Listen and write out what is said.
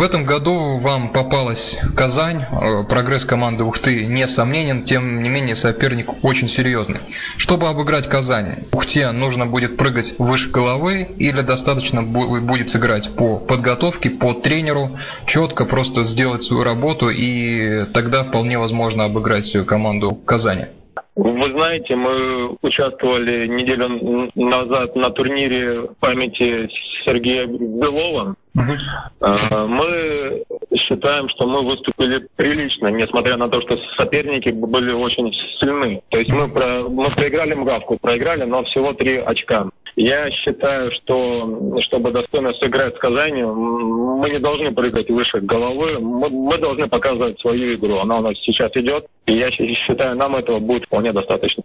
В этом году вам попалась Казань. Э, прогресс команды Ухты несомненен, тем не менее соперник очень серьезный. Чтобы обыграть Казань, Ухте нужно будет прыгать выше головы или достаточно будет сыграть по подготовке, по тренеру, четко просто сделать свою работу и тогда вполне возможно обыграть всю команду Казани. Вы знаете, мы участвовали неделю назад на турнире памяти Сергея Белова. Uh-huh. Мы считаем, что мы выступили прилично, несмотря на то, что соперники были очень сильны. То есть мы, про, мы проиграли Мгавку, проиграли, но всего три очка. Я считаю, что чтобы достойно сыграть с Казанью, мы не должны прыгать выше головы, мы, мы должны показывать свою игру. Она у нас сейчас идет, и я считаю, нам этого будет вполне достаточно.